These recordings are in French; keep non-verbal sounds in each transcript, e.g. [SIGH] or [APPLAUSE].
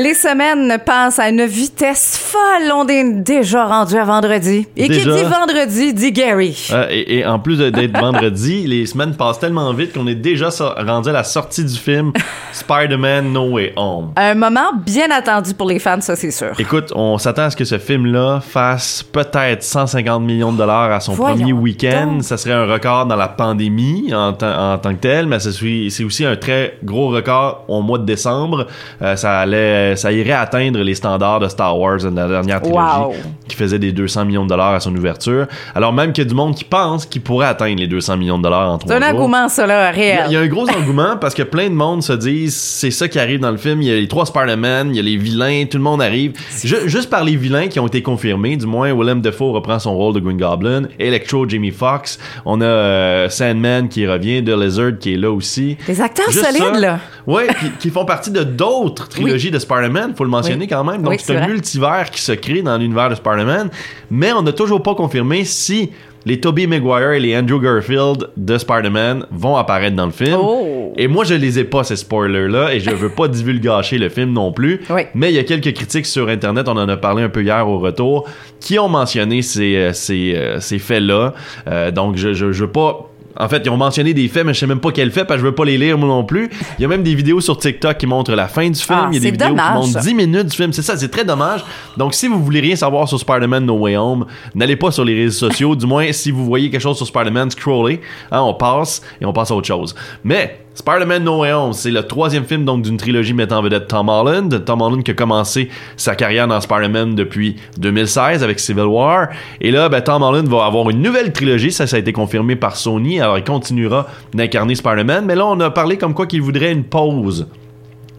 Les semaines passent à une vitesse folle. On est déjà rendu à vendredi. Et qui dit vendredi dit Gary. Euh, et, et en plus d'être [LAUGHS] vendredi, les semaines passent tellement vite qu'on est déjà so- rendu à la sortie du film [LAUGHS] Spider-Man No Way Home. Un moment bien attendu pour les fans, ça c'est sûr. Écoute, on s'attend à ce que ce film-là fasse peut-être 150 millions de dollars à son Voyons premier week-end. Ça serait un record dans la pandémie en, tant- en tant que tel, mais c'est aussi un très gros record au mois de décembre. Euh, ça allait, ça irait atteindre les standards de Star Wars de la dernière trilogie, Wow. qui faisait des 200 millions de dollars à son ouverture. Alors même qu'il y a du monde qui pense qu'il pourrait atteindre les 200 millions de dollars en trois C'est un jours. engouement, ça, là, Il y, a, il y réel. a un gros engouement parce que plein de monde se disent c'est ça qui arrive dans le film. Il y a les trois Spider-Man, il y a les vilains, tout le monde arrive. Ju- juste par les vilains qui ont été confirmés, du moins Willem Dafoe reprend son rôle de Green Goblin, Electro, Jamie Foxx, on a euh, Sandman qui revient, The Lizard qui est là aussi. Des acteurs Juste solides, ça. là. Ouais, qui, [LAUGHS] qui font partie de d'autres trilogies de Spider-Man, faut le mentionner Oui. quand même. Donc Oui, c'est un vrai. multivers qui se crée dans l'univers de Spider-Man, mais on n'a toujours pas confirmé si les Tobey Maguire et les Andrew Garfield de Spider-Man vont apparaître dans le film. Oh. Et moi, je les ai pas, ces spoilers-là, et je veux pas [LAUGHS] divulgacher le film non plus. Oui. Mais il y a quelques critiques sur Internet, on en a parlé un peu hier au retour, qui ont mentionné ces, euh, ces, euh, ces faits-là. Euh, donc, je, je, je veux pas... En fait, ils ont mentionné des faits, mais je sais même pas quels faits, parce que je veux pas les lire moi non plus. Il y a même des vidéos sur TikTok qui montrent la fin du film. Ah, il y a des c'est vidéos dommage, qui montrent ça. 10 minutes du film. C'est ça, c'est très dommage. Donc, si vous voulez rien savoir sur Spider-Man No Way Home, n'allez pas sur les réseaux sociaux. du moins, si vous voyez quelque chose sur Spider-Man, scrollez. Hein, on passe et on passe à autre chose. Mais Spider-Man No Way Home, c'est le troisième film donc d'une trilogie mettant en vedette Tom Holland. Tom Holland qui a commencé sa carrière dans Spider-Man depuis 2016 avec Civil War. Et là, ben, Tom Holland va avoir une nouvelle trilogie. Ça, ça a été confirmé par Sony. Alors, il continuera d'incarner Spider-Man. Mais là, on a parlé comme quoi qu'il voudrait une pause.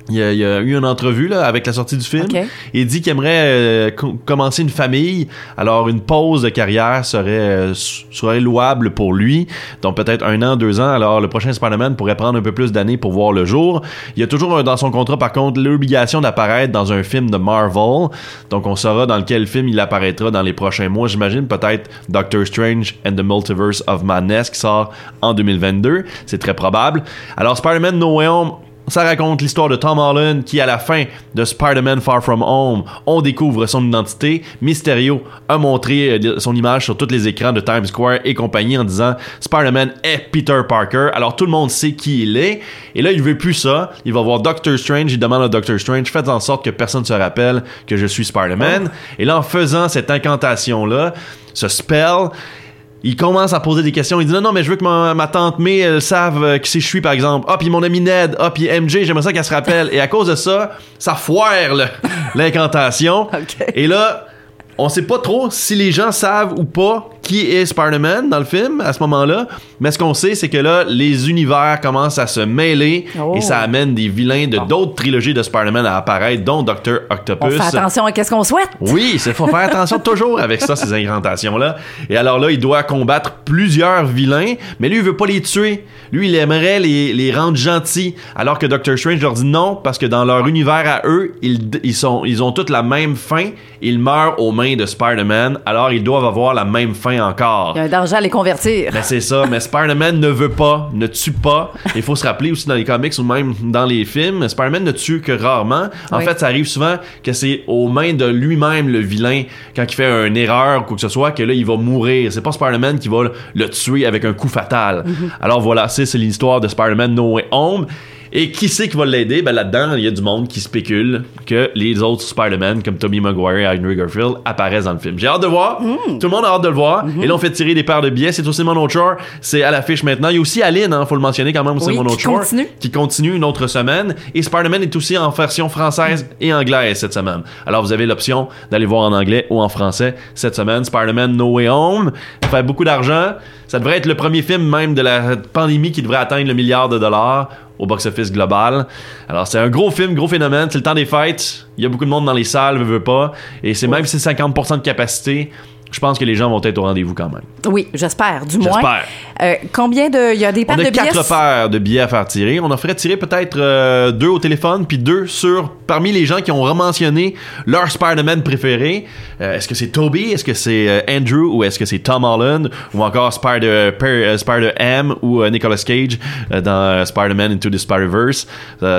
Il y, a, il y a eu une entrevue là, avec la sortie du film. Il dit qu'il aimerait euh, co- commencer une famille. Alors, une pause de carrière serait, euh, serait louable pour lui. Donc, peut-être un an, deux ans. Alors, le prochain Spider-Man pourrait prendre un peu plus d'années pour voir le jour. Il y a toujours dans son contrat, par contre, l'obligation d'apparaître dans un film de Marvel. Donc, on saura dans quel film il apparaîtra dans les prochains mois. J'imagine peut-être Doctor Strange and the Multiverse of Madness qui sort en 2022. C'est très probable. Alors, Spider-Man No Way Home ça raconte l'histoire de Tom Holland qui, à la fin de Spider-Man Far From Home, on découvre son identité. Mysterio a montré euh, son image sur tous les écrans de Times Square et compagnie en disant Spider-Man est Peter Parker. Alors tout le monde sait qui il est. Et là, il veut plus ça. Il va voir Doctor Strange. Il demande à Doctor Strange faites en sorte que personne se rappelle que je suis Spider-Man. Et là, en faisant cette incantation-là, ce spell, il commence à poser des questions. Il dit non, non, mais je veux que ma, ma tante May elle savent euh, qui c'est je suis, par exemple. Ah, puis mon ami Ned. Ah, puis MJ, j'aimerais ça qu'elle se rappelle. Et à cause de ça, ça foire le- l'incantation. [LAUGHS] Et là, on sait pas trop si les gens savent ou pas qui est Spider-Man dans le film à ce moment-là. Mais ce qu'on sait, c'est que là, les univers commencent à se mêler Oh. et ça amène des vilains de d'autres trilogies de Spider-Man à apparaître, dont Doctor On Octopus. fait attention à qu'est-ce qu'on souhaite. Oui, il faut faire attention toujours avec ça, ces incantations-là. Et alors là, il doit combattre plusieurs vilains, mais lui, il veut pas les tuer. Lui, il aimerait les, les rendre gentils. Alors que Doctor Strange leur dit non, parce que dans leur univers à eux, ils, ils, sont, ils ont toutes la même fin. Ils meurent aux mains de Spider-Man, alors ils doivent avoir la même fin encore. Il y a un danger à les convertir. Ben c'est ça, mais Spider-Man ne veut pas, ne tue pas. Il faut se rappeler aussi dans les comics ou même dans les films, Spider-Man ne tue que rarement. En Oui. fait, ça arrive souvent que c'est aux mains de lui-même le vilain quand il fait une erreur ou quoi que ce soit que là il va mourir. C'est pas Spider-Man qui va le, tuer avec un coup fatal. Alors voilà, c'est c'est l'histoire de Spider-Man No Way Home. Et qui c'est qui va l'aider? Ben là-dedans, il y a du monde qui spécule que les autres Spider-Man, comme Tobey Maguire et Andrew Garfield, apparaissent dans le film. J'ai hâte de voir. Tout le monde a hâte de le voir. Et là, on fait tirer des paires de billets. C'est aussi Mon Autre. C'est à l'affiche maintenant. Il y a aussi Aline, hein, faut le mentionner quand même, Oui, Mon qui Autre continue. Qui continue une autre semaine. Et Spider-Man est aussi en version française et anglaise cette semaine. Alors, vous avez l'option d'aller voir en anglais ou en français cette semaine. Spider-Man No Way Home. Ça fait beaucoup d'argent. Ça devrait être le premier film même de la pandémie qui devrait atteindre le milliard de dollars au box-office global. Alors, c'est un gros film, gros phénomène. C'est le temps des fêtes. Il y a beaucoup de monde dans les salles, veut, veut pas. Et c'est même si c'est 50% de capacité, je pense que les gens vont être au rendez-vous quand même. Oui, j'espère, du moins. J'espère. Euh, combien de. Il y a des paires On a de billets. quatre paires de billets à faire tirer. On en ferait tirer peut-être euh, deux au téléphone, puis deux sur parmi les gens qui ont rementionné leur Spider-Man préféré. Euh, est-ce que c'est Toby, est-ce que c'est Andrew, ou est-ce que c'est Tom Holland, ou encore Spider, euh, Spider-M ou Nicolas Cage dans Spider-Man Into the Spider-Verse.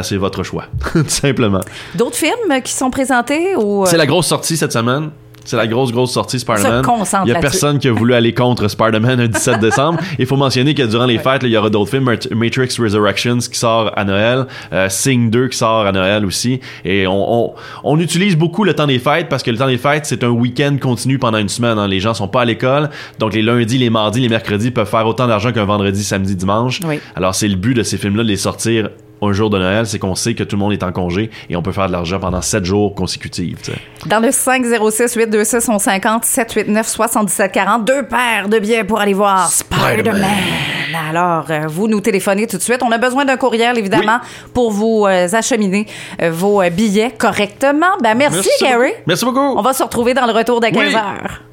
C'est votre choix, [LAUGHS] tout simplement. D'autres films qui sont présentés ou. C'est la grosse sortie cette semaine. C'est la grosse, grosse sortie Spider-Man. Il y a personne qui a voulu aller contre Spider-Man le 17 [LAUGHS] décembre. Il faut mentionner que durant les fêtes, il y aura d'autres films. Mat- Matrix Resurrections qui sort à Noël. euh, Sing 2 qui sort à Noël aussi. Et on, on, on utilise beaucoup le temps des fêtes parce que le temps des fêtes, c'est un week-end continu pendant une semaine. hein. Les gens sont pas à l'école. Donc les lundis, les mardis, les mercredis peuvent faire autant d'argent qu'un vendredi, samedi, dimanche. Oui. Alors c'est le but de ces films-là de les sortir un jour de Noël, c'est qu'on sait que tout le monde est en congé et on peut faire de l'argent pendant sept jours consécutifs. Dans le 506 826 50 789 77 40, deux paires de billets pour aller voir Spider-Man. Alors, euh, vous nous téléphonez tout de suite. On a besoin d'un courriel, évidemment, pour vous euh, acheminer euh, vos billets correctement. Ben, merci, Gary. beaucoup. Merci beaucoup. On va se retrouver dans le retour de 15 Oui. heures.